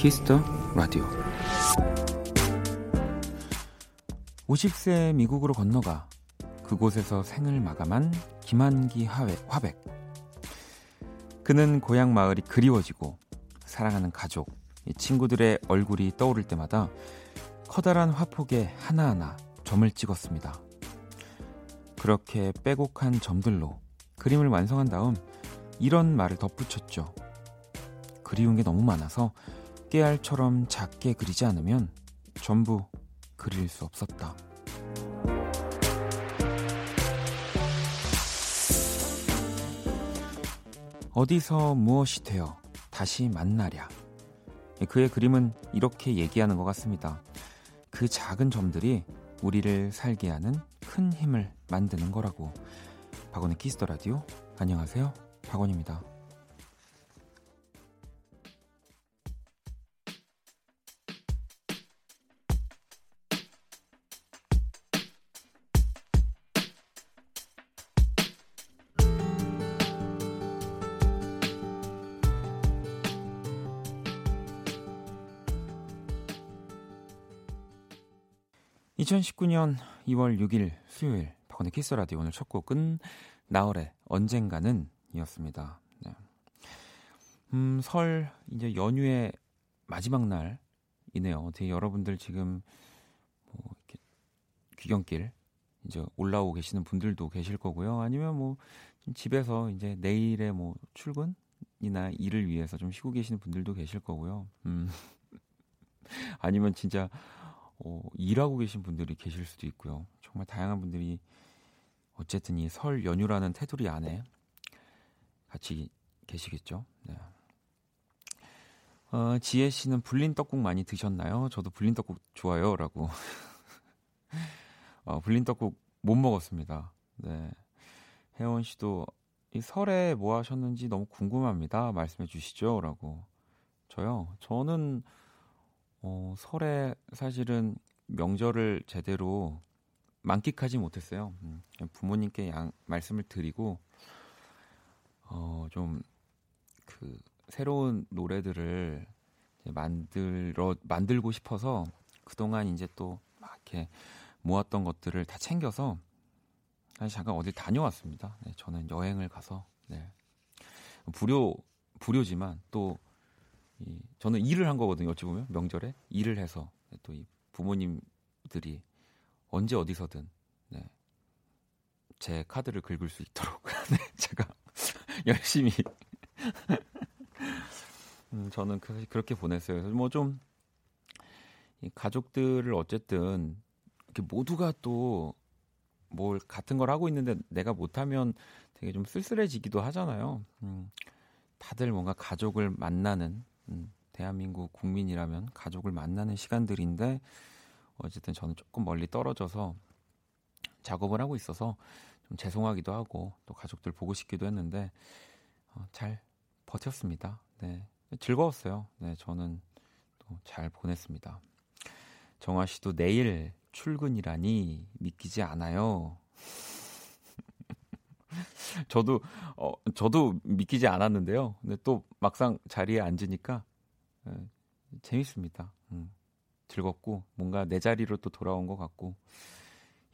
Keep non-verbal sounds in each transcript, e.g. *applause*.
Kiss the Radio 50세 미국으로 건너가 그곳에서 생을 마감한 김환기 화백. 그는 고향 마을이 그리워지고 사랑하는 가족, 친구들의 얼굴이 떠오를 때마다 커다란 화폭에 하나하나 점을 찍었습니다. 그렇게 빼곡한 점들로 그림을 완성한 다음 이런 말을 덧붙였죠. 그리운 게 너무 많아서 깨알처럼 작게 그리지 않으면 전부 그릴 수 없었다. 어디서 무엇이 되어 다시 만나랴. 그의 그림은 이렇게 얘기하는 것 같습니다. 그 작은 점들이 우리를 살게 하는 큰 힘을 만드는 거라고. 박원의 키스터 라디오. 안녕하세요. 박원입니다. 2019년 2월 6일 수요일 박원의 키스 라디오 오늘 첫 곡은 나월의 언젠가는 이었습니다. 네. 음, 설 이제 연휴의 마지막 날이네요. 어떻게 여러분들 지금 뭐 이렇게 귀경길 이제 올라오고 계시는 분들도 계실 거고요. 아니면 뭐 집에서 이제 내일의 뭐 출근이나 일을 위해서 좀 쉬고 계시는 분들도 계실 거고요. 음. *laughs* 아니면 진짜 어, 일하고 계신 분들이 계실 수도 있고요. 정말 다양한 분들이 어쨌든 이 설 연휴라는 테두리 안에 같이 계시겠죠. 네. 어, 지혜 씨는 불린 떡국 많이 드셨나요? 저도 불린 떡국 좋아요라고. *laughs* 어, 불린 떡국 못 먹었습니다. 네. 혜원 씨도 이 설에 뭐 하셨는지 너무 궁금합니다. 말씀해 주시죠라고. 저요. 저는 어, 설에 사실은 명절을 제대로 만끽하지 못했어요. 음, 부모님께 양, 말씀을 드리고 어, 좀 그 새로운 노래들을 만들어 만들고 싶어서 그동안 이제 또 막 이렇게 모았던 것들을 다 챙겨서 사실 잠깐 어디 다녀왔습니다. 네, 저는 여행을 가서 네. 불효 불효지만 또 이, 저는 일을 한 거거든요. 어찌 보면 명절에 일을 해서 또 이 부모님들이 언제 어디서든 네, 제 카드를 긁을 수 있도록 *laughs* 네, 제가 *laughs* 열심히 *laughs* 음, 저는 그, 그렇게 보냈어요. 그래서 뭐좀 가족들을 어쨌든 이렇게 모두가 또 뭘 같은 걸 하고 있는데 내가 못하면 되게 좀 쓸쓸해지기도 하잖아요. 음, 다들 뭔가 가족을 만나는 음, 대한민국 국민이라면 가족을 만나는 시간들인데 어쨌든 저는 조금 멀리 떨어져서 작업을 하고 있어서 좀 죄송하기도 하고 또 가족들 보고 싶기도 했는데 어, 잘 버텼습니다. 네. 즐거웠어요. 네, 저는 또 잘 보냈습니다. 정화 씨도 내일 출근이라니 믿기지 않아요. *laughs* 저도 어 저도 믿기지 않았는데요. 근데 또 막상 자리에 앉으니까 에, 예, 재밌습니다. 음, 즐겁고 뭔가 내 자리로 또 돌아온 것 같고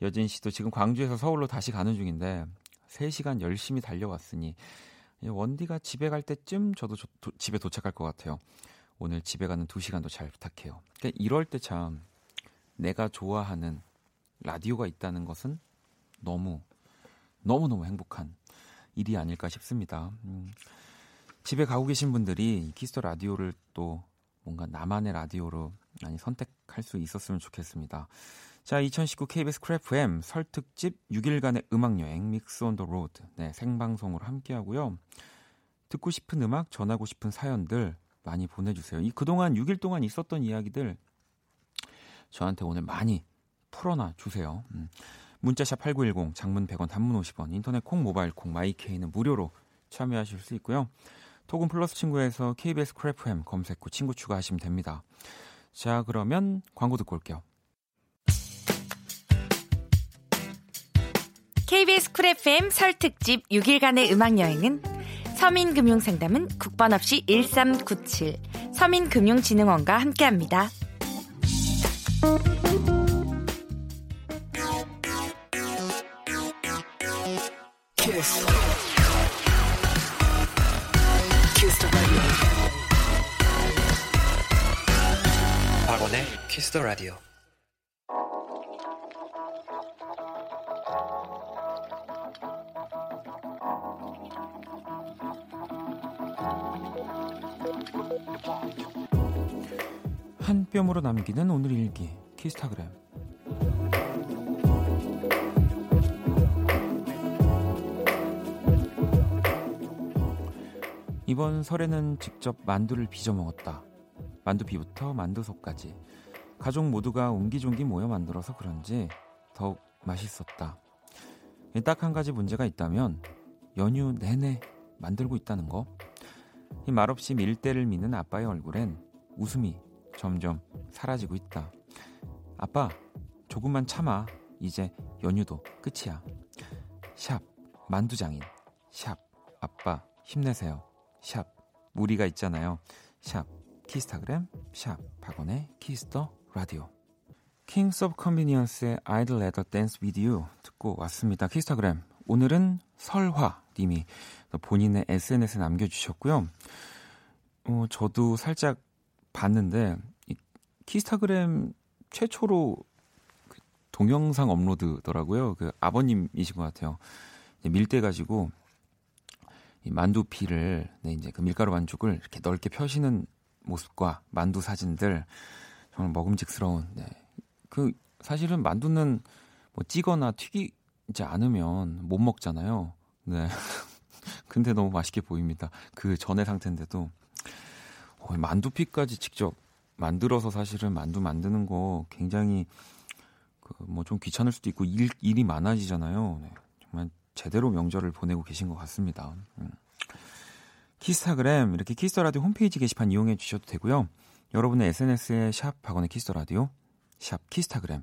여진 씨도 지금 광주에서 서울로 다시 가는 중인데 3시간 열심히 달려왔으니 원디가 집에 갈 때쯤 저도 조, 도, 집에 도착할 것 같아요. 오늘 집에 가는 2시간도 잘 부탁해요. 그러니까 이럴 때 참 내가 좋아하는 라디오가 있다는 것은 너무 너무너무 행복한 일이 아닐까 싶습니다. 음, 집에 가고 계신 분들이 Kiss the Radio를 또 뭔가 나만의 라디오로 많이 선택할 수 있었으면 좋겠습니다. 자, 2019 KBS Cool FM 설 특집 6일간의 음악 여행 Mix on the Road. 네, 생방송으로 함께 하고요. 듣고 싶은 음악, 전하고 싶은 사연들 많이 보내 주세요. 이 그동안 6일 동안 있었던 이야기들 저한테 오늘 많이 풀어놔 주세요. 음. 문자샵 8910 장문 100원 단문 50원 인터넷 콩 모바일 콩 my K는 무료로 참여하실 수 있고요. 카톡 플러스 친구에서 KBS Cool FM 검색 후 친구 추가하시면 됩니다. 자 그러면 광고 듣고 올게요. KBS FM 설 특집 6일간의 음악 여행은 서민금융상담은 국번 없이 1397 서민금융진흥원과 함께합니다. 키스 더 라디오. 한 뼘으로 남기는 오늘 일기 키스타그램 이번 설에는 직접 만두를 빚어 먹었다. 만두비부터 만두속까지 가족 모두가 옹기종기 모여 만들어서 그런지 더욱 맛있었다. 딱 한 가지 문제가 있다면 연휴 내내 만들고 있다는 거. 이 말없이 밀대를 미는 아빠의 얼굴엔 웃음이 점점 사라지고 있다. 아빠, 조금만 참아. 이제 연휴도 끝이야. 샵, 만두장인. 샵, 아빠, 힘내세요. 샵, 우리가 있잖아요. 샵, Kisstagram. 샵, 박원의 Kiss the Radio. Kings of Convenience의 Rather Dance With You 듣고 왔습니다. Kisstagram. 오늘은 설화 님이 본인의 SNS에 남겨주셨고요. 어, 저도 살짝 봤는데 키스타그램 최초로 그 동영상 업로드더라고요. 그 아버님이신 것 같아요. 밀대 가지고 이 만두피를 네, 이제 그 밀가루 반죽을 이렇게 넓게 펴시는 모습과 만두 사진들 정말 먹음직스러운. 네. 그 사실은 만두는 뭐 찌거나 튀기지 않으면 못 먹잖아요. 네. *laughs* 근데 너무 맛있게 보입니다. 그 전의 상태인데도 어, 만두피까지 직접 만들어서 사실은 만두 만드는 거 굉장히 그 뭐 좀 귀찮을 수도 있고 일, 일이 많아지잖아요. 네, 정말 제대로 명절을 보내고 계신 것 같습니다. 음. Kisstagram 이렇게 Kiss the Radio 홈페이지 게시판 이용해 주셔도 되고요. 여러분의 SNS에 샵 박원의 Kiss the Radio 샵 키스타그램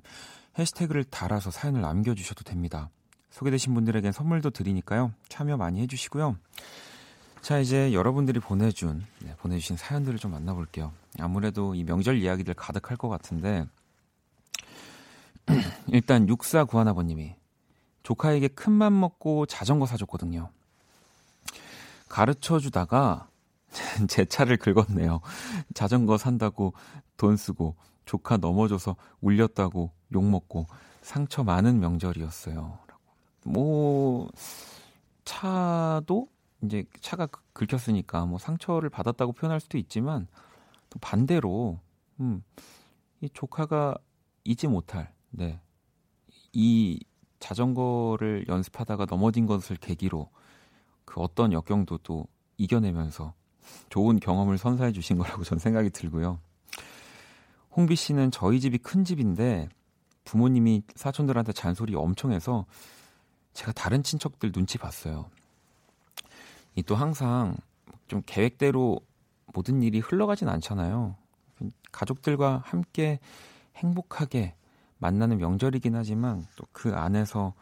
해시태그를 달아서 사연을 남겨주셔도 됩니다. 소개되신 분들에겐 선물도 드리니까요. 참여 많이 해주시고요. 자, 이제 여러분들이 보내준, 네, 보내주신 사연들을 좀 만나볼게요. 아무래도 이 명절 이야기들 가득할 것 같은데, *clears throat* 일단 6491아버님이 조카에게 큰맘 먹고 자전거 사줬거든요. 가르쳐 주다가 제 차를 긁었네요. 자전거 산다고 돈 쓰고 조카 넘어져서 울렸다고 욕 먹고 상처 많은 명절이었어요. 뭐 차도 이제 차가 긁혔으니까 뭐 상처를 받았다고 표현할 수도 있지만 또 반대로 음, 이 조카가 잊지 못할 네. 이 자전거를 연습하다가 넘어진 것을 계기로 그 어떤 역경도 또 이겨내면서 좋은 경험을 선사해 주신 거라고 저는 생각이 들고요. 홍비 씨는 저희 집이 큰 집인데 부모님이 사촌들한테 잔소리 엄청 해서 제가 다른 친척들 눈치 봤어요. 이 또 항상 좀 계획대로 모든 일이 흘러가진 않잖아요. 가족들과 함께 행복하게 만나는 명절이긴 하지만 또 그 안에서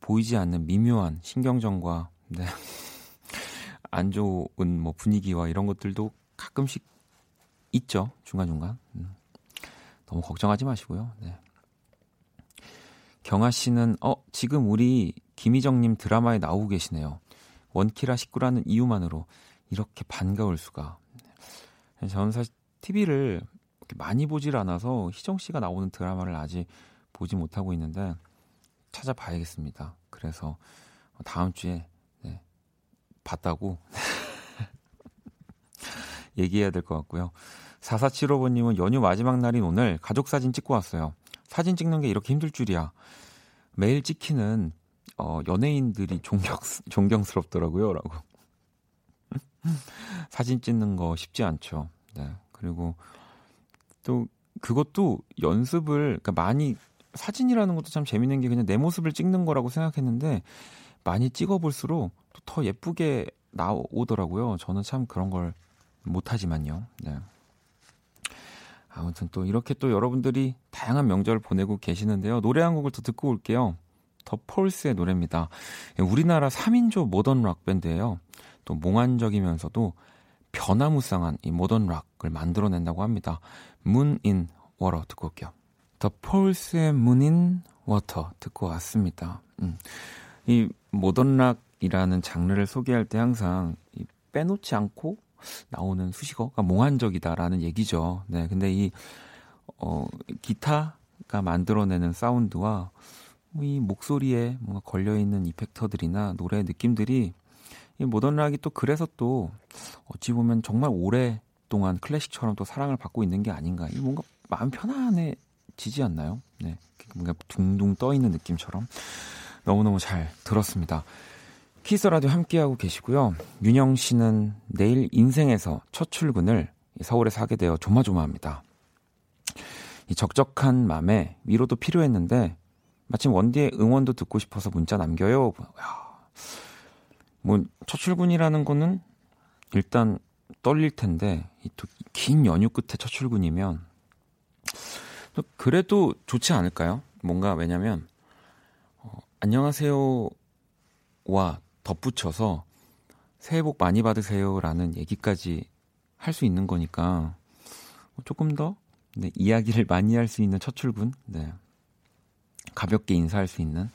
보이지 않는 미묘한 신경전과 네. 안 좋은 뭐 분위기와 이런 것들도 가끔씩 있죠 중간중간 음. 너무 걱정하지 마시고요. 네. 경아 씨는 어 지금 우리 김희정님 드라마에 나오고 계시네요. 원키라 식구라는 이유만으로 이렇게 반가울 수가. 저는 사실 TV를 많이 보질 않아서 희정 씨가 나오는 드라마를 아직 보지 못하고 있는데 찾아봐야겠습니다. 그래서 다음 주에 네, 봤다고 *laughs* 얘기해야 될 것 같고요. 4475번님은 연휴 마지막 날인 오늘 가족 사진 찍고 왔어요. 사진 찍는 게 이렇게 힘들 줄이야. 매일 찍히는 어, 연예인들이 존경, 존경스럽더라고요. 라고. *laughs* 사진 찍는 거 쉽지 않죠. 네. 그리고 또 그것도 연습을, 그러니까 많이 사진이라는 것도 참 재밌는 게 그냥 내 모습을 찍는 거라고 생각했는데 많이 찍어볼수록 또 더 예쁘게 나오더라고요. 저는 참 그런 걸 못하지만요. 네. 아무튼 또 이렇게 또 여러분들이 다양한 명절을 보내고 계시는데요. 노래 한 곡을 더 듣고 올게요. 더 폴스의 노래입니다. 예, 우리나라 3인조 모던 락 밴드예요. 또 몽환적이면서도 변화무쌍한 이 모던 락을 만들어낸다고 합니다. Moon in Water 듣고 올게요. The Poles의 Moon in Water 듣고 왔습니다. 음. 이 모던 락이라는 장르를 소개할 때 항상 이 빼놓지 않고 나오는 수식어가 몽환적이다라는 얘기죠. 네, 근데 이 어, 기타가 만들어내는 사운드와 이 목소리에 뭔가 걸려 있는 effector들이나 노래 느낌들이 이 모던 락이 또 그래서 또 어찌 보면 정말 오랫동안 클래식처럼 또 사랑을 받고 있는 게 아닌가. 이 뭔가 마음 편안해지지 않나요? 네. 뭔가 둥둥 떠 있는 느낌처럼 너무너무 잘 들었습니다. Kiss the Radio 함께하고 계시고요. 윤영 씨는 내일 인생에서 첫 출근을 서울에서 하게 되어 조마조마합니다. 이 적적한 마음에 위로도 필요했는데 마침 원디의 응원도 듣고 싶어서 문자 남겨요. 뭐 첫 출근이라는 거는 일단 떨릴 텐데 긴 연휴 끝에 첫 출근이면 그래도 좋지 않을까요? 뭔가 왜냐면 어, 안녕하세요와 덧붙여서 새해 복 많이 받으세요라는 얘기까지 할 수 있는 거니까 조금 더 네, 이야기를 많이 할 수 있는 첫 출근, 네. 가볍게 인사할 수 있는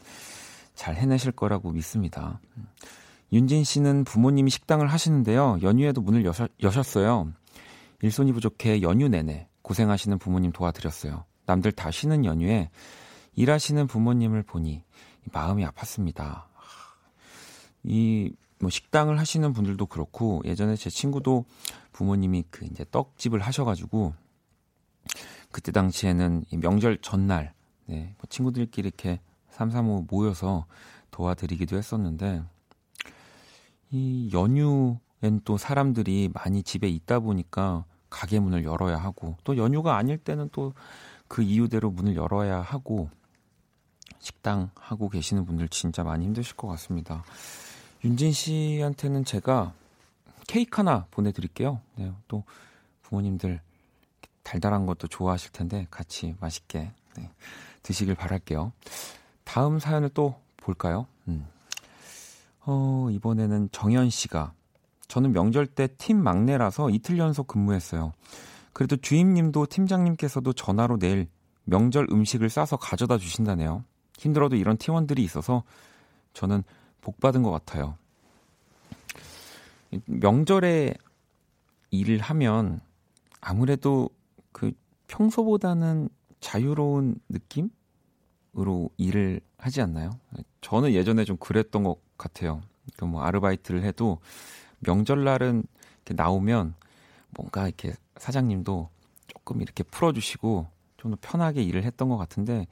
잘 해내실 거라고 믿습니다. 윤진 씨는 부모님이 식당을 하시는데요. 연휴에도 문을 여셨, 여셨어요. 일손이 부족해 연휴 내내 고생하시는 부모님 도와드렸어요. 남들 다 쉬는 연휴에 일하시는 부모님을 보니 마음이 아팠습니다. 이 뭐 식당을 하시는 분들도 그렇고 예전에 제 친구도 부모님이 그 이제 떡집을 하셔가지고 그때 당시에는 명절 전날 네, 뭐 친구들끼리 이렇게 삼삼오오 모여서 도와드리기도 했었는데 이 연휴엔 또 사람들이 많이 집에 있다 보니까 가게 문을 열어야 하고 또 연휴가 아닐 때는 또 그 이유대로 문을 열어야 하고 식당 하고 계시는 분들 진짜 많이 힘드실 것 같습니다. 윤진 씨한테는 제가 케이크 하나 보내드릴게요. 네, 또 부모님들 달달한 것도 좋아하실 텐데 같이 맛있게 네, 드시길 바랄게요. 다음 사연을 또 볼까요? 음. 어, 이번에는 정현 씨가 저는 명절 때 팀 막내라서 이틀 연속 근무했어요. 그래도 주임님도 팀장님께서도 전화로 내일 명절 음식을 싸서 가져다 주신다네요. 힘들어도 이런 팀원들이 있어서 저는 복 받은 것 같아요. 명절에 일을 하면 아무래도 그 평소보다는 자유로운 느낌으로 일을 하지 않나요? 저는 예전에 좀 그랬던 것 같아요. 그러니까 뭐 아르바이트를 해도 명절날은 이렇게 나오면 뭔가 이렇게 사장님도 조금 이렇게 풀어주시고 좀 더 편하게 일을 했던 것 같은데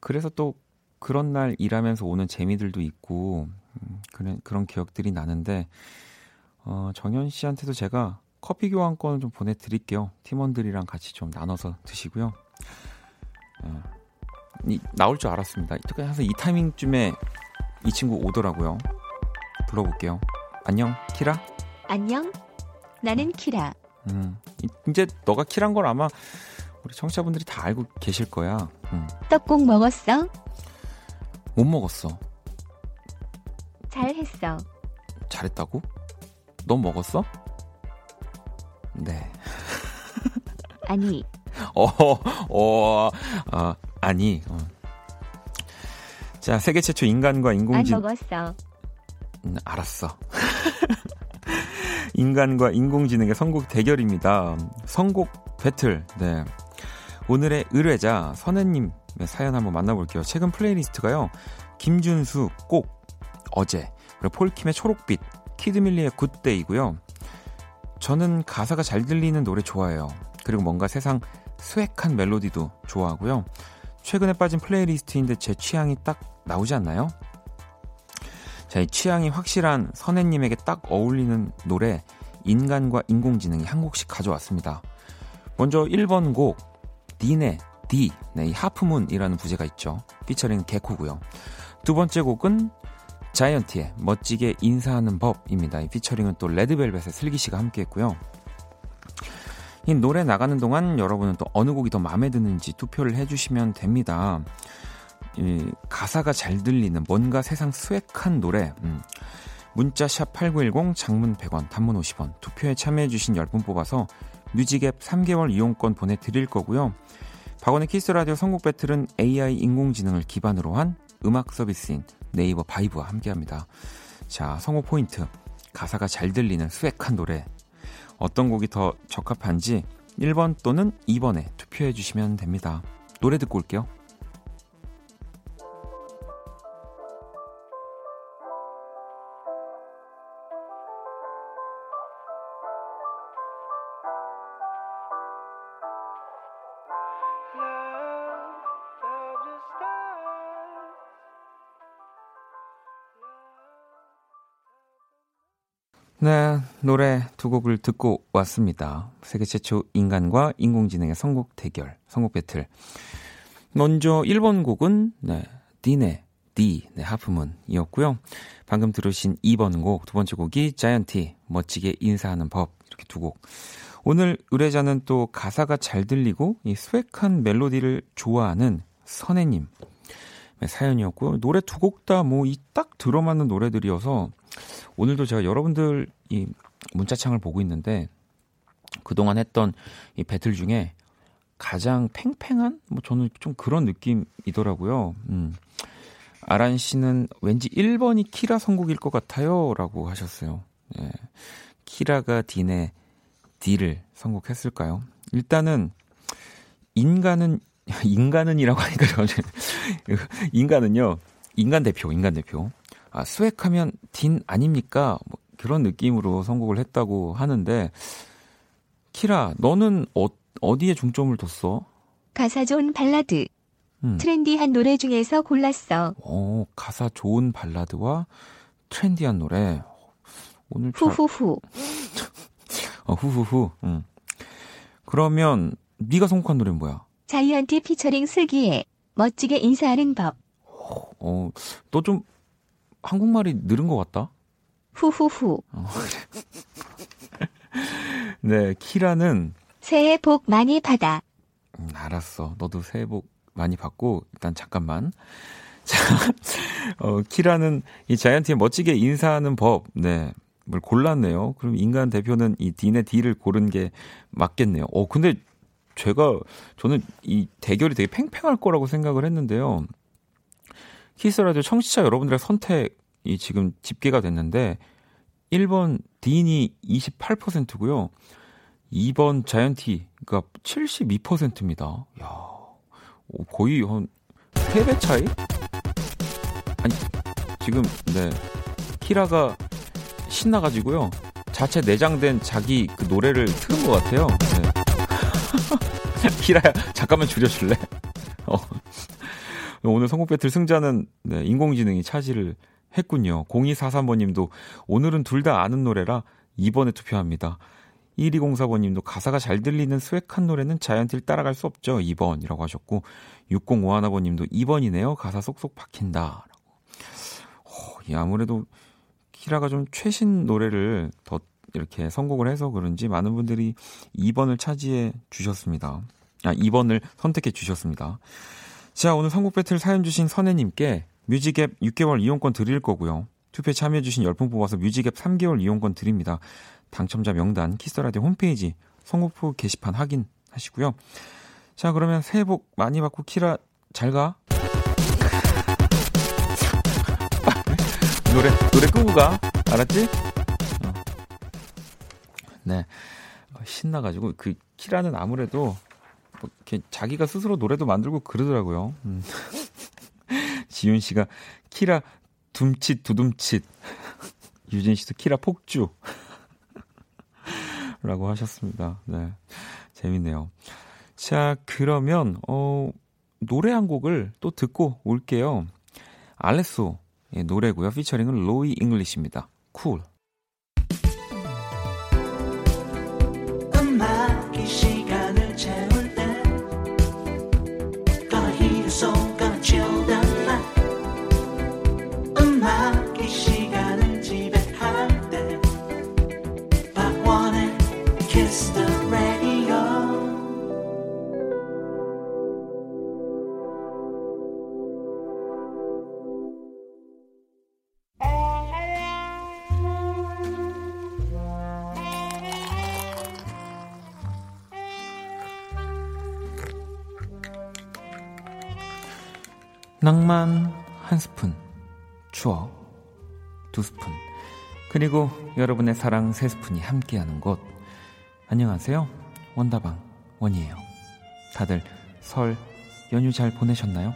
그래서 또 그런 날 일하면서 오는 재미들도 있고 음, 그런 그런 기억들이 나는데 어, 정현 씨한테도 제가 커피 교환권 좀 보내드릴게요. 팀원들이랑 같이 좀 나눠서 드시고요. 어, 이, 나올 줄 알았습니다. 항상 이 타이밍쯤에 이 친구 오더라고요. 불러볼게요. 안녕, 키라. 안녕, 나는 키라. 음, 이제 너가 키란 걸 아마 우리 청취자분들이 다 알고 계실 거야. 음. 떡국 먹었어? 못 먹었어. 잘했어. 잘했다고? 너 먹었어? 네. 아니. *laughs* 어, 어, 어 아니. 어. 자, 세계 최초 인간과 인공지능. 안 먹었어. 음, 알았어. *laughs* 인간과 인공지능의 선곡 대결입니다. 선곡 배틀. 네. 오늘의 의뢰자 선혜님 의 사연 한번 만나볼게요. 최근 playlist가요. 김준수 꼭 어제 그리고 폴킴의 초록빛 키드밀리의 굿데이고요. 저는 가사가 잘 들리는 노래 좋아해요. 그리고 뭔가 세상 swag한 멜로디도 좋아하고요. 최근에 빠진 playlist인데 제 취향이 딱 나오지 않나요? 자, 이 취향이 확실한 선혜님에게 딱 어울리는 노래 인간과 인공지능이 한 곡씩 가져왔습니다. 먼저 1번 곡 딘의 D, 네, 이 하프문이라는 부제가 있죠. 피처링 개코고요. 두 번째 곡은 자이언티의 멋지게 인사하는 법입니다. 이 피처링은 또 레드벨벳의 슬기 씨가 함께했고요. 이 노래 나가는 동안 여러분은 또 어느 곡이 더 마음에 드는지 투표를 해주시면 됩니다. 이, 가사가 잘 들리는 뭔가 세상 swag한 노래. 음. 문자 샵 8910 장문 100원, 단문 50원. 투표에 참여해 주신 10분 뽑아서 뮤직앱 3개월 이용권 보내 드릴 거고요. 박원의 Kiss the Radio 선곡 battle은 AI 인공지능을 기반으로 한 음악 서비스인 네이버 VIBE와 함께 합니다. 자, 선곡 포인트. 가사가 잘 들리는 swag한 노래. 어떤 곡이 더 적합한지 1번 또는 2번에 투표해 주시면 됩니다. 노래 듣고 올게요. 네, 노래 두 곡을 듣고 왔습니다. 세계 최초 인간과 인공지능의 선곡 대결, 선곡 배틀. 먼저 1번 곡은 네, 디네, 디, 네, 하프문이었고요. 방금 들으신 2번 곡, 두 번째 곡이 자이언티, 멋지게 인사하는 법, 이렇게 두 곡. 오늘 의뢰자는 또 가사가 잘 들리고 이 스웩한 멜로디를 좋아하는 선혜님 네, 사연이었고요. 노래 두 곡 다 뭐 이 딱 들어맞는 노래들이어서 오늘도 제가 여러분들 이 문자창을 보고 있는데 그동안 했던 이 배틀 중에 가장 팽팽한 뭐 저는 좀 그런 느낌이더라고요. 음. 아란 씨는 왠지 1번이 키라 선곡일 것 같아요라고 하셨어요. 네. 키라가 딘의 D를 선곡했을까요? 일단은 인간은 *laughs* 인간은이라고 하니까 저는 *laughs* 인간은요. 인간 대표, 인간 대표. 아, 스웩하면 딘 아닙니까? 뭐 그런 느낌으로 선곡을 했다고 하는데 키라, 너는 어, 어디에 중점을 뒀어? 가사 좋은 발라드. 음. trendy한 노래 중에서 골랐어. 어, 가사 좋은 발라드와 trendy한 노래. 오늘 잘... 후후후. *laughs* 어, 후후후. 음. 그러면 네가 선곡한 노래는 뭐야? Zion.T featuring 슬기의 멋지게 인사하는 법. 어, 너 좀 한국말이 늘은 것 같다. 후후후. 어, *laughs* 네, 키라는 새해 복 많이 받아. 음, 알았어. 너도 새해 복 많이 받고 일단 잠깐만. *laughs* 자, 어, 키라는 이 자이언티의 멋지게 인사하는 법. 네. 뭘 골랐네요. 그럼 인간 대표는 이 딘의 D를 고른 게 맞겠네요. 어, 근데 제가 저는 이 대결이 되게 팽팽할 거라고 생각을 했는데요. 키스라디오 청취자 여러분들의 선택이 지금 집계가 됐는데 1번 딘이 28%고요. 2번 자이언티가 72%입니다. 야, 거의 한 3배 차이? 아니, 지금, 네. 키라가 신나가지고요. 자체 내장된 자기 그 노래를 틀은 것 같아요. 네. 키라야, 잠깐만 줄여줄래? *laughs* 어. 오늘 선곡 배틀 승자는 네, 인공지능이 차지를 했군요. 0243번님도 오늘은 둘 다 아는 노래라 2번에 투표합니다. 1204번님도 가사가 잘 들리는 스웩한 노래는 자이언티를 따라갈 수 없죠. 2번이라고 하셨고 6051번님도 2번이네요. 가사 쏙쏙 박힌다. 라고. 어, 이 아무래도 키라가 좀 최신 노래를 더 이렇게 선곡을 해서 그런지 많은 분들이 2번을 차지해 주셨습니다. 아, 2번을 선택해 주셨습니다. 자, 오늘 선곡 배틀 사연 주신 선혜님께 뮤직앱 6개월 이용권 드릴 거고요. 투표에 참여해주신 10분 뽑아서 뮤직앱 3개월 이용권 드립니다. 당첨자 명단 키스라디오 홈페이지 선곡표 게시판 확인하시고요. 자, 그러면 새해 복 많이 받고 키라 잘 가. 노래, 노래 끄고 가. 알았지? 어. 네. 어, 신나가지고, 그, 키라는 아무래도 뭐 이렇게 자기가 스스로 노래도 만들고 그러더라고요. 음. *laughs* 지윤 씨가 키라 둠칫 두둠칫 유진 씨도 키라 폭주 *laughs* 라고 하셨습니다. 네. 재밌네요. 자, 그러면 어 노래 한 곡을 또 듣고 올게요. 알레소의 노래고요. 피처링은 로이 잉글리시입니다. 쿨. Cool. 낭만 한 스푼, 추억 두 스푼, 그리고 여러분의 사랑 세 스푼이 함께하는 곳. 안녕하세요. 원다방 원이에요. 다들 설 연휴 잘 보내셨나요?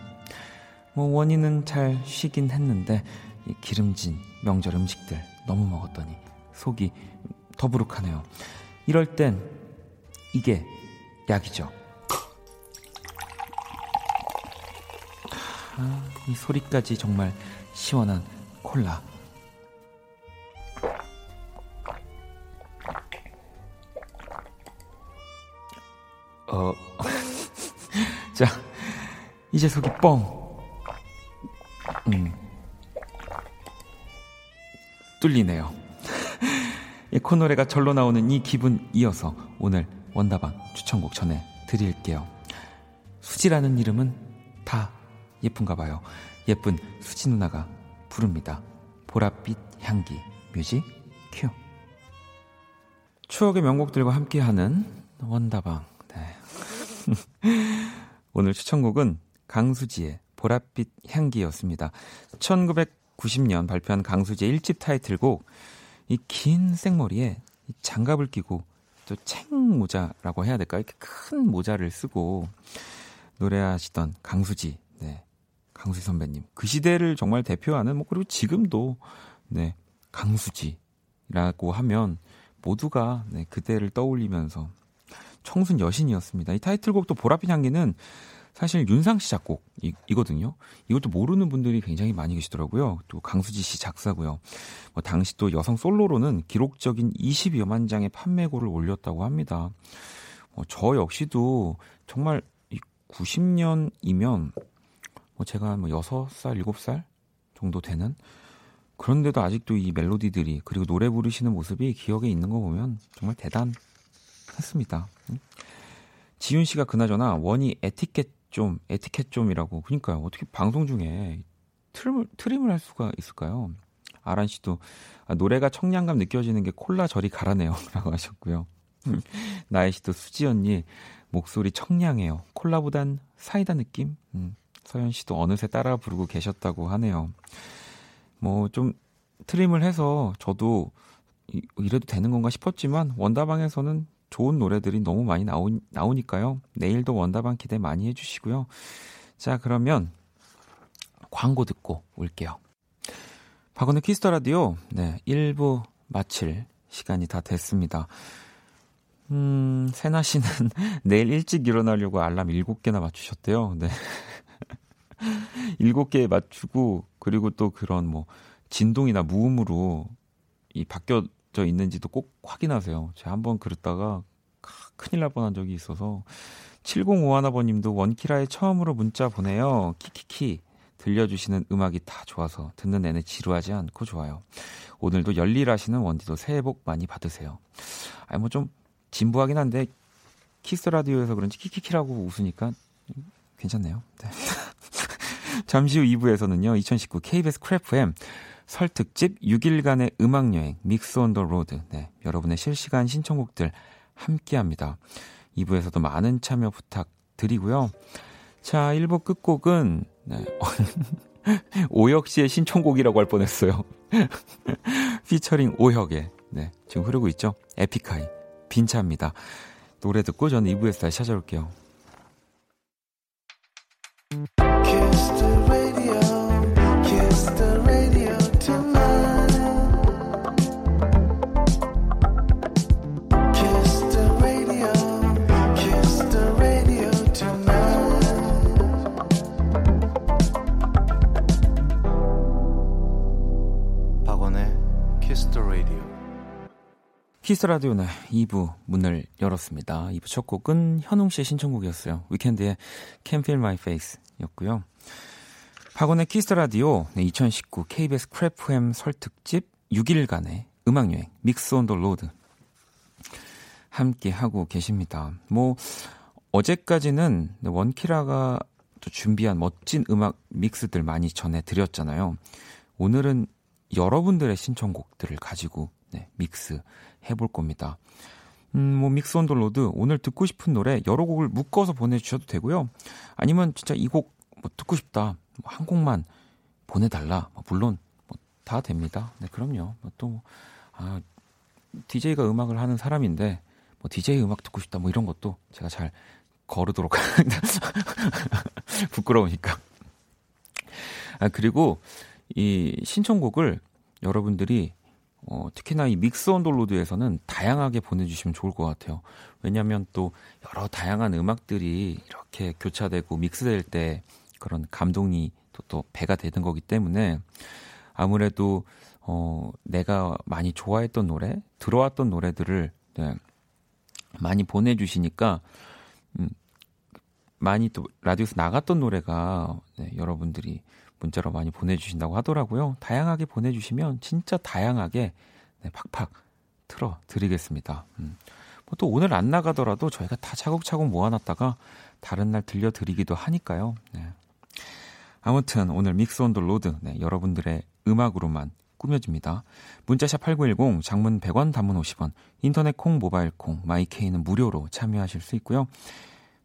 뭐 원이는 잘 쉬긴 했는데 기름진 명절 음식들 너무 먹었더니 속이 더부룩하네요. 이럴 땐 이게 약이죠. 아, 이 소리까지 정말 시원한 콜라. 어, *laughs* 자, 이제 속이 뻥. 음. 뚫리네요. *laughs* 이 코노래가 절로 나오는 이 기분 이어서 오늘 원다방 추천곡 전해 드릴게요. 수지라는 이름은 다 예쁜가 봐요. 예쁜 수지 누나가 부릅니다. 보랏빛 향기 뮤직 큐. 추억의 명곡들과 함께하는 원다방. 네. *laughs* 오늘 추천곡은 강수지의 보랏빛 향기였습니다. 1990년 발표한 강수지의 1집 타이틀곡 이 긴 생머리에 장갑을 끼고 또 챙모자라고 해야 될까요? 이렇게 큰 모자를 쓰고 노래하시던 강수지, 네. 강수지 선배님. 그 시대를 정말 대표하는, 뭐, 그리고 지금도, 네. 강수지라고 하면 모두가, 네. 그대를 떠올리면서 청순 여신이었습니다. 이 타이틀곡도 보랏빛 향기는 사실 윤상 씨 작곡이거든요. 이것도 모르는 분들이 굉장히 많이 계시더라고요. 또 강수지 씨 작사고요. 뭐 당시 또 여성 솔로로는 기록적인 20여만 장의 판매고를 올렸다고 합니다. 뭐 저 역시도 정말 90년이면 뭐 제가 뭐 6살, 7살 정도 되는 그런데도 아직도 이 멜로디들이 그리고 노래 부르시는 모습이 기억에 있는 거 보면 정말 대단했습니다. 지윤 씨가 그나저나 원이 에티켓 좀 에티켓 좀이라고 그러니까요. 어떻게 방송 중에 트림을 트림을 할 수가 있을까요? 아란 씨도 아, 노래가 청량감 느껴지는 게 콜라 저리 가라네요라고 *laughs* 하셨고요. 나혜 씨도 수지 언니 목소리 청량해요. 콜라보단 사이다 느낌? 음, 서현 씨도 어느새 따라 부르고 계셨다고 하네요. 뭐 좀 트림을 해서 저도 이, 이래도 되는 건가 싶었지만 원다방에서는 좋은 노래들이 너무 많이 나오, 나오니까요. 내일도 원다방 기대 많이 해주시고요. 자, 그러면 광고 듣고 올게요. 박원의 Kiss the Radio, 네, 1부 마칠 시간이 다 됐습니다. 음, 세나 씨는 *laughs* 내일 일찍 일어나려고 알람 7개나 맞추셨대요. 네. *laughs* 7개 맞추고, 그리고 또 그런 뭐, 진동이나 무음으로 이 바뀌어 저 있는지도 꼭 확인하세요. 제가 한번 그랬다가 큰일 날 뻔한 적이 있어서 7051아버님도 원키라에 처음으로 문자 보내요. 키키키 들려주시는 음악이 다 좋아서 듣는 내내 지루하지 않고 좋아요. 오늘도 열일하시는 원디도 새해 복 많이 받으세요. 아니 뭐 좀 진부하긴 한데 키스 라디오에서 그런지 키키키라고 웃으니까 괜찮네요. 네. *laughs* 잠시 후 2부에서는요. 2019 KBS Cool FM 설 특집 6일간의 음악 여행 Mix on the Road. 네, 여러분의 실시간 신청곡들 함께 합니다. 2부에서도 많은 참여 부탁드리고요. 자, 1부 끝곡은 네. *laughs* 오혁 씨의 신청곡이라고 할 뻔했어요. *laughs* 피처링 오혁의 네, 지금 흐르고 있죠. 에픽하이 빈차입니다. 노래 듣고 저는 2부에서 다시 찾아올게요. Kiss the Radio 네 2부 문을 열었습니다. 2부 첫 곡은 현웅 씨의 신청곡이었어요. 위켄드의 Can't Feel My Face였고요. 박원의 Kiss the Radio 네, 2019 KBS Cool FM 설 특집 6일간의 음악 여행 Mix on the Road 함께 하고 계십니다. 뭐 어제까지는 원키라가 또 준비한 멋진 음악 믹스들 많이 전해 드렸잖아요. 오늘은 여러분들의 신청곡들을 가지고 네, 믹스 해볼 겁니다. 음, 뭐, Mix on the Road, 오늘 듣고 싶은 노래 여러 곡을 묶어서 보내주셔도 되고요. 아니면 진짜 이 곡 뭐 듣고 싶다. 한 곡만 보내달라. 뭐 물론 뭐 다 됩니다. 네, 그럼요. 뭐 또, 아, DJ가 음악을 하는 사람인데, 뭐 DJ 음악 듣고 싶다 뭐 이런 것도 제가 잘 거르도록 합니다. *laughs* 부끄러우니까. 아, 그리고 이 신청곡을 여러분들이 어, 특히나 이 믹스 온 돌로드에서는 다양하게 보내주시면 좋을 것 같아요. 왜냐하면 또 여러 다양한 음악들이 이렇게 교차되고 믹스될 때 그런 감동이 또, 또 배가 되는 거기 때문에 아무래도 어, 내가 많이 좋아했던 노래, 들어왔던 노래들을 네, 많이 보내주시니까 음, 많이 또 라디오에서 나갔던 노래가 네, 여러분들이 문자로 많이 보내주신다고 하더라고요. 다양하게 보내주시면 진짜 다양하게 네, 팍팍 틀어 드리겠습니다. 음. 뭐또 오늘 안 나가더라도 저희가 다 차곡차곡 모아놨다가 다른 날 들려드리기도 하니까요. 네. 아무튼 오늘 Mix on the Road 네, 여러분들의 음악으로만 꾸며집니다. 문자샵 8910 장문 100원 단문 50원 인터넷 콩 모바일 콩 my K는 무료로 참여하실 수 있고요.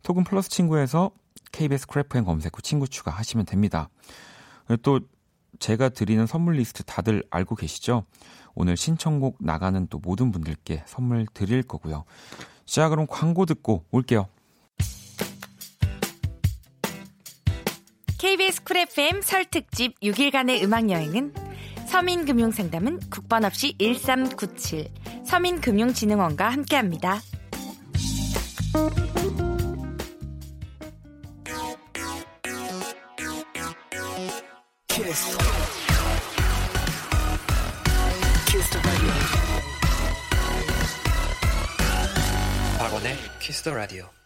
톡은 플러스 친구에서 KBS Cool FM 검색 후 친구 추가하시면 됩니다. 또 제가 드리는 선물 리스트 다들 알고 계시죠? 오늘 신청곡 나가는 또 모든 분들께 선물 드릴 거고요. 자, 그럼 광고 듣고 올게요. KBS Cool FM 설 특집 6일간의 음악 여행은 서민금융상담은 국번 없이 1397 서민금융진흥원과 함께합니다. 박원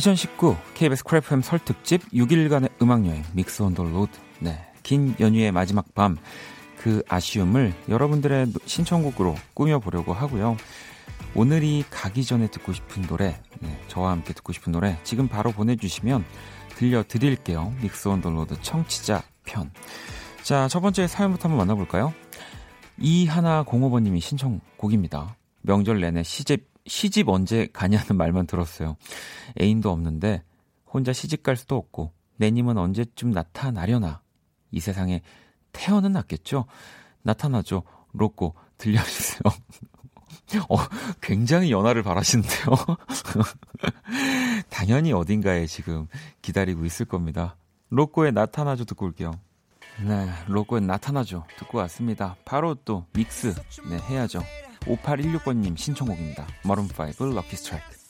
2019 KBS Cool FM 설 특집 6일간의 음악여행 믹스 온더 로드. 네. 긴 연휴의 마지막 밤. 그 아쉬움을 여러분들의 신청곡으로 꾸며보려고 하고요. 오늘이 가기 전에 듣고 싶은 노래, 네, 저와 함께 듣고 싶은 노래 지금 바로 보내주시면 들려드릴게요. Mix on the Road 청취자 편. 자, 첫 번째 사연부터 한번 만나볼까요? 이하나 공호번님이 신청곡입니다. 명절 내내 시집 시집 언제 가냐는 *laughs* 말만 들었어요. 애인도 없는데 혼자 시집 갈 수도 없고 내님은 언제쯤 나타나려나. 이 세상에 태어는 났겠죠? 나타나죠. 로꼬 들려주세요. *laughs* 어, 굉장히 연하를 바라시는데요. *laughs* 당연히 어딘가에 지금 기다리고 있을 겁니다. 로꼬의 나타나죠 듣고 올게요. 네, 로꼬의 나타나죠 듣고 왔습니다. 바로 또 믹스 네 해야죠. 5816번님 신청곡입니다. Maroon 5 Lucky Strike.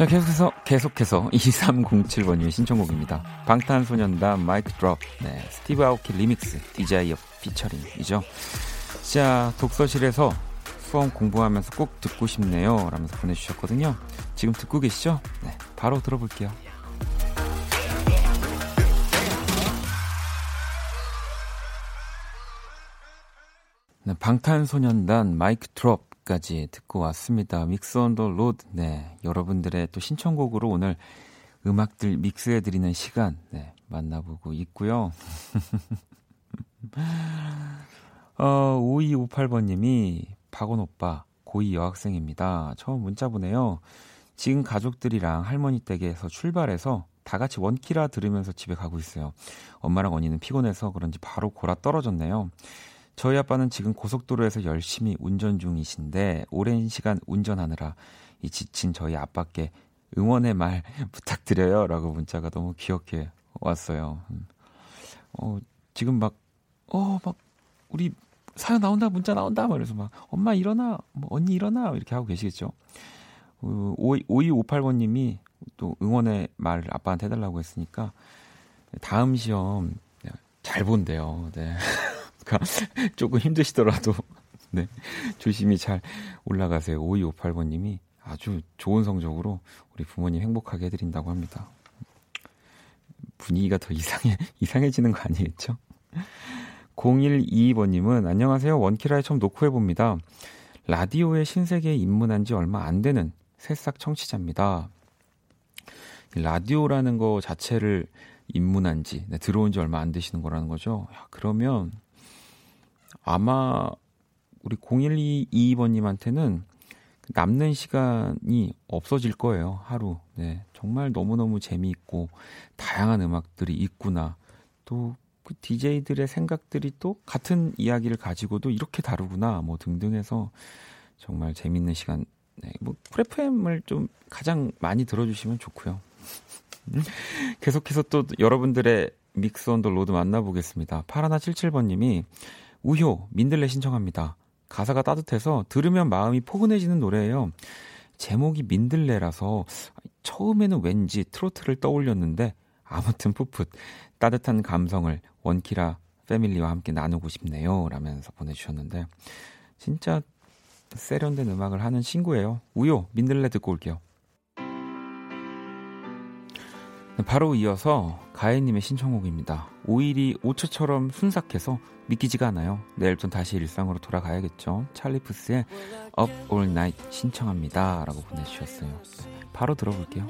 자, 계속해서, 계속해서 *laughs* 2307번님의 신청곡입니다. 방탄소년단 MIC Drop, 네, Steve Aoki Remix, Desiigner 피처링이죠. 자, 독서실에서 수험 공부하면서 꼭 듣고 싶네요. 라면서 보내주셨거든요. 지금 듣고 계시죠? 네, 바로 들어볼게요. 네, 방탄소년단 MIC Drop 까지 듣고 왔습니다. Mix on the Road. 네. 여러분들의 또 신청곡으로 오늘 음악들 믹스해 드리는 시간 네, 만나보고 있고요. *laughs* 어, 5258번 님이 박원 오빠 고2 여학생입니다. 처음 문자 보내요. 지금 가족들이랑 할머니 댁에서 출발해서 다 같이 원키라 들으면서 집에 가고 있어요. 엄마랑 언니는 피곤해서 그런지 바로 골아 떨어졌네요. 저희 아빠는 지금 고속도로에서 열심히 운전 중이신데 오랜 시간 운전하느라 이 지친 저희 아빠께 응원의 말 *laughs* 부탁드려요. 라고 문자가 너무 귀엽게 왔어요. 음. 어, 지금 막, 어, 막, 우리 사연 나온다, 문자 나온다. 말해서 막, 엄마 일어나, 뭐, 언니 일어나. 이렇게 하고 계시겠죠. 어, 5258번님이 또 응원의 말을 아빠한테 해달라고 했으니까 다음 시험 잘 본대요. 네. *laughs* 그러니까 *laughs* 조금 힘드시더라도 *laughs* 네. 조심히 잘 올라가세요. 5258번 님이 아주 좋은 성적으로 우리 부모님 행복하게 해 드린다고 합니다. 분위기가 더 이상해, *laughs* 이상해지는 거 아니겠죠? 0122번 님은 안녕하세요. 원키라에 처음 녹화해 봅니다. 라디오의 신세계에 입문한 지 얼마 안 되는 새싹 청취자입니다. 라디오라는 거 자체를 입문한 지, 네, 들어온 지 얼마 안 되시는 거라는 거죠. 야, 그러면 아마 우리 0122번님한테는 남는 시간이 없어질 거예요. 하루. 네. 정말 너무너무 재미있고 다양한 음악들이 있구나. 또 그 DJ들의 생각들이 또 같은 이야기를 가지고도 이렇게 다르구나. 뭐 등등 해서 정말 재밌는 시간. 네. 뭐 Cool FM을 좀 가장 많이 들어주시면 좋고요. *laughs* 계속해서 또 여러분들의 Mix on the Road 만나보겠습니다. 팔하나 77번님이 우효 민들레 신청합니다. 가사가 따뜻해서 들으면 마음이 포근해지는 노래예요. 제목이 민들레라서 처음에는 왠지 트로트를 떠올렸는데 아무튼 풋풋 따뜻한 감성을 원키라 패밀리와 함께 나누고 싶네요. 라면서 보내주셨는데 진짜 세련된 음악을 하는 친구예요. 우요 민들레 듣고 올게요. 바로 이어서 가혜님의 신청곡입니다. 오일이 5초처럼 순삭해서 믿기지가 않아요. 내일부터 다시 일상으로 돌아가야겠죠. 찰리푸스의 Up All Night 신청합니다. 라고 보내주셨어요. 바로 들어볼게요.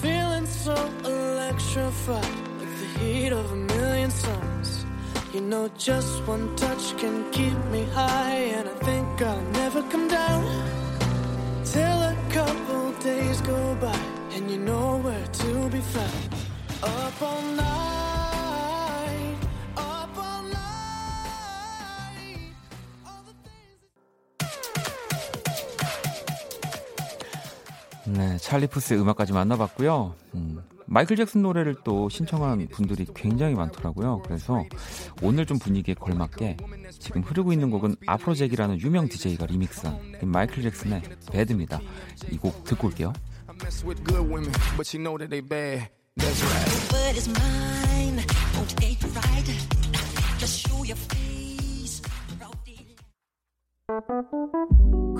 Feeling so electrified like the heat of a million suns. You know, just one touch can keep me high, and I think I'll never come down till a couple days go by, and you know where to be found. Up all night, 네, 찰리 푸스의 음악까지 만나봤고요. 음, 마이클 잭슨 노래를 또 신청한 분들이 굉장히 많더라고요. 그래서 오늘 좀 분위기에 걸맞게 지금 흐르고 있는 곡은 아프로잭이라는 유명 DJ가 리믹스한 마이클 잭슨의 배드입니다. 이 곡 듣고 올게요.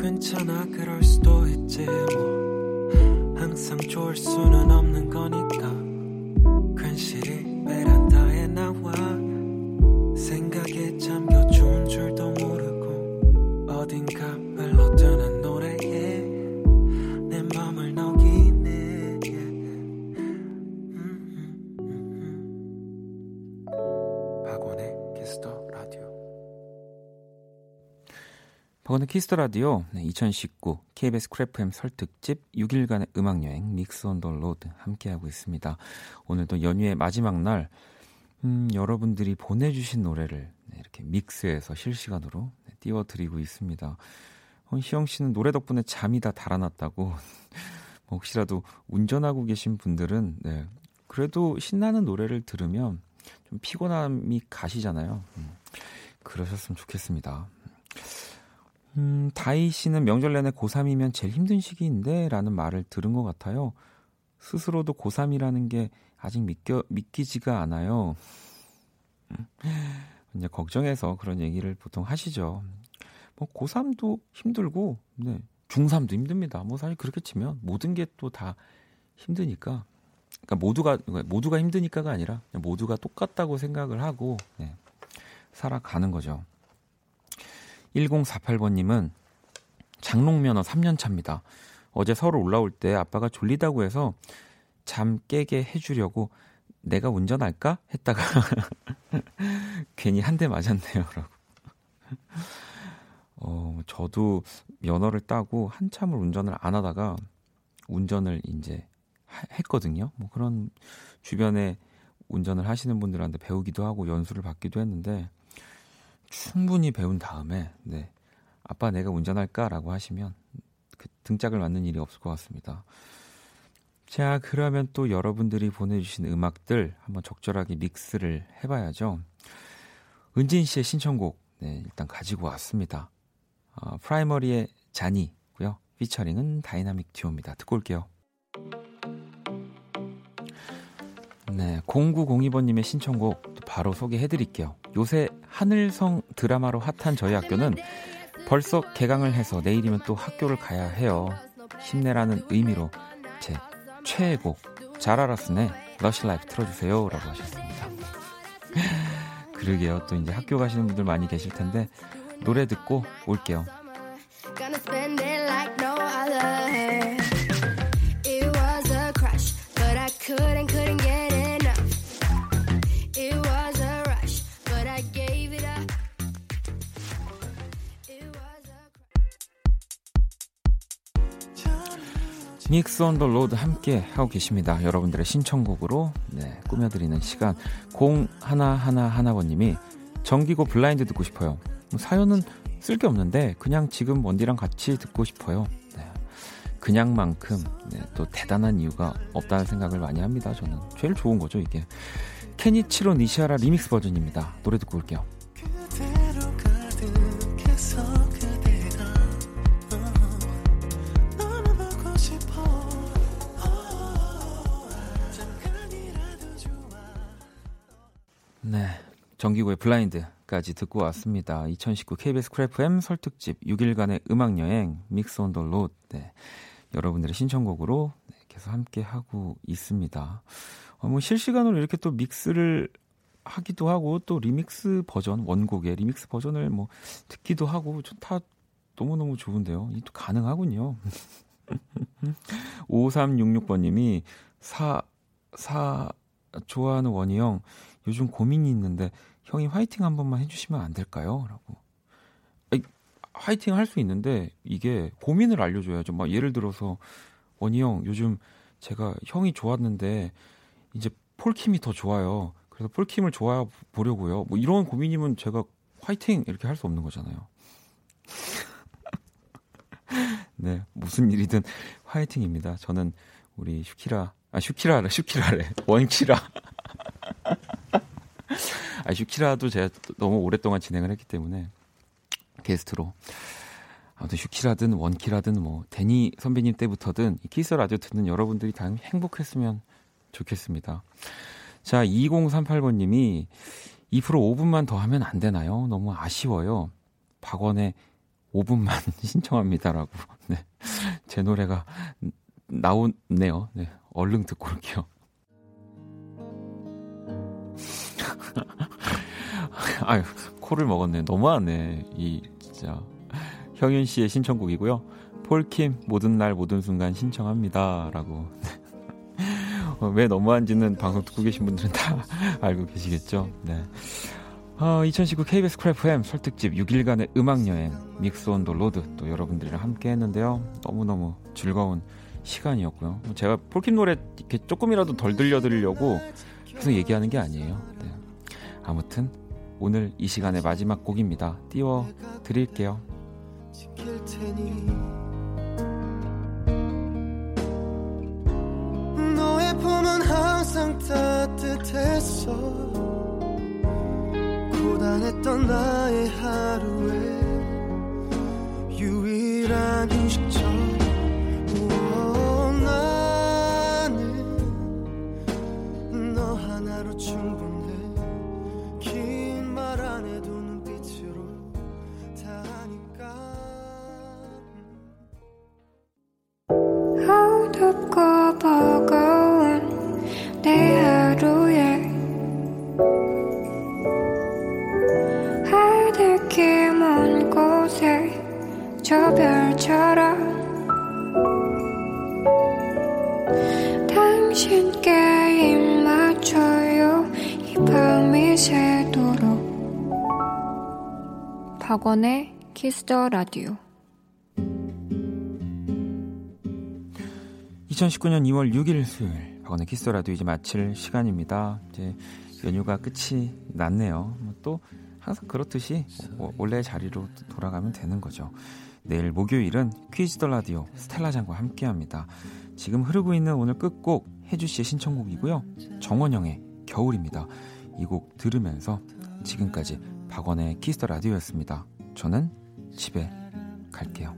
괜찮아 그럴 수도 있지 뭐 항상 좋을 수는 없는 거니까. 괜시리 베란다에 나와. 생각에 잠겨 박원의 Kiss the Radio 2019 KBS Cool FM 설특집 6일간의 음악 여행 Mix on the Road 함께하고 있습니다. 오늘도 연휴의 마지막 날 음, 여러분들이 보내주신 노래를 네, 이렇게 믹스해서 실시간으로 네, 띄워드리고 있습니다. 어, 희영 씨는 노래 덕분에 잠이 다 달아났다고. *laughs* 뭐 혹시라도 운전하고 계신 분들은 네, 그래도 신나는 노래를 들으면 좀 피곤함이 가시잖아요. 음, 그러셨으면 좋겠습니다. 음, 다희 씨는 명절 내내 고3이면 제일 힘든 시기인데 라는 말을 들은 것 같아요. 스스로도 고3이라는 게 아직 믿겨, 믿기지가 않아요. 이제 걱정해서 그런 얘기를 보통 하시죠. 뭐 고3도 힘들고, 네. 중3도 힘듭니다. 뭐 사실 그렇게 치면 모든 게 또 다 힘드니까. 그러니까 모두가 모두가 힘드니까가 아니라 모두가 똑같다고 생각을 하고 네. 살아가는 거죠. 1048번님은 장롱면허 3년 차입니다. 어제 서울 올라올 때 아빠가 졸리다고 해서 잠 깨게 해주려고 내가 운전할까? 했다가 *laughs* 괜히 한 대 맞았네요. 라고. 어, 저도 면허를 따고 한참을 운전을 안 하다가 운전을 이제 했거든요. 뭐 그런 주변에 운전을 하시는 분들한테 배우기도 하고 연수를 받기도 했는데 충분히 배운 다음에 네. 아빠 내가 운전할까라고 하시면 그 등짝을 맞는 일이 없을 것 같습니다. 자, 그러면 또 여러분들이 보내주신 음악들 한번 적절하게 믹스를 해봐야죠. 은진 씨의 신청곡 네, 일단 가지고 왔습니다. 어, 프라이머리의 자니고요. 피처링은 다이나믹 듀오입니다. 듣고 올게요. 네, 0902번님의 신청곡 바로 소개해드릴게요. 요새 하늘성 드라마로 핫한 저희 학교는 벌써 개강을 해서 내일이면 또 학교를 가야 해요. 힘내라는 의미로 제 최애 곡 자라 라슨의 Lush Life 틀어주세요 라고 하셨습니다. *laughs* 그러게요. 또 이제 학교 가시는 분들 많이 계실 텐데 노래 듣고 올게요. 믹스 온더 로드 함께 하고 계십니다. 여러분들의 신청곡으로 네, 꾸며드리는 시간 0111번님이 정기고 블라인드 듣고 싶어요. 뭐 사연은 쓸 게 없는데 그냥 지금 원디랑 같이 듣고 싶어요. 네. 그냥만큼 네, 또 대단한 이유가 없다는 생각을 많이 합니다. 저는 제일 좋은 거죠 이게. 케니치로 니시아라 리믹스 버전입니다. 노래 듣고 올게요. 정기고의 Blind까지 듣고 왔습니다. 2019 KBS Cool FM 설특집 6일간의 음악여행 Mix on the Road. 네. 여러분들의 신청곡으로 네, 계속 함께 하고 있습니다. 어, 뭐 실시간으로 이렇게 또 믹스를 하기도 하고 또 리믹스 버전 원곡의 리믹스 버전을 뭐 듣기도 하고 다 너무 너무 좋은데요. 이 또 가능하군요. *laughs* 5366번님이 사, 사, 좋아하는 원희 형 요즘 고민이 있는데 형이 화이팅 한 번만 해주시면 안 될까요? 라고. 아니, 화이팅 할 수 있는데 이게 고민을 알려줘야죠. 막 예를 들어서 원희 형 요즘 제가 형이 좋았는데 이제 폴킴이 더 좋아요. 그래서 폴킴을 좋아 보려고요. 뭐 이런 고민이면 제가 화이팅 이렇게 할 수 없는 거잖아요. *laughs* 네, 무슨 일이든 화이팅입니다. 저는 우리 슈키라, 아, 슈키라래, 슈키라래, 원키라. 아, 슈키라도 제가 너무 오랫동안 진행을 했기 때문에 게스트로. 아무튼 슈키라든 원키라든 뭐 데니 선배님 때부터든 키스 라디오 듣는 여러분들이 다 행복했으면 좋겠습니다. 자, 2038번님이 2% 5분만 더 하면 안 되나요? 너무 아쉬워요. 박원의 5분만 *laughs* 신청합니다라고. 네. 제 노래가 나오네요. 네. 얼른 듣고 올게요. *laughs* 아유, 코를 먹었네. 너무하네. 이, 진짜. 형윤 씨의 신청곡이고요. 폴킴, 모든 날, 모든 순간 신청합니다. 라고. *laughs* 어, 왜 너무한지는 방송 듣고 계신 분들은 다 *laughs* 알고 계시겠죠. 네. 어, 2019 KBS Cool FM 설특집 6일간의 음악여행 Music on the Road 또 여러분들이랑 함께 했는데요. 너무너무 즐거운 시간이었고요. 뭐 제가 폴킴 노래 이렇게 조금이라도 덜 들려드리려고 계속 얘기하는 게 아니에요. 네. 아무튼 오늘 이 시간의 마지막 곡입니다. 띄워 드릴게요. 너의 품은 항상 따뜻했어 고단했던 나의 하루에 유일한 휴식처 박원의 Kiss the Radio 2019년 2월 6일 수요일 박원의 Kiss the Radio 이제 마칠 시간입니다. 이제 연휴가 끝이 났네요. 뭐또 항상 그렇듯이 원래 자리로 돌아가면 되는 거죠. 내일 목요일은 Kiss the Radio 스텔라장과 함께합니다. 지금 흐르고 있는 오늘 끝곡 혜주 씨의 신청곡이고요. 정원영의 겨울입니다. 이 곡 들으면서 지금까지 박원의 키스터 라디오였습니다. 저는 집에 갈게요.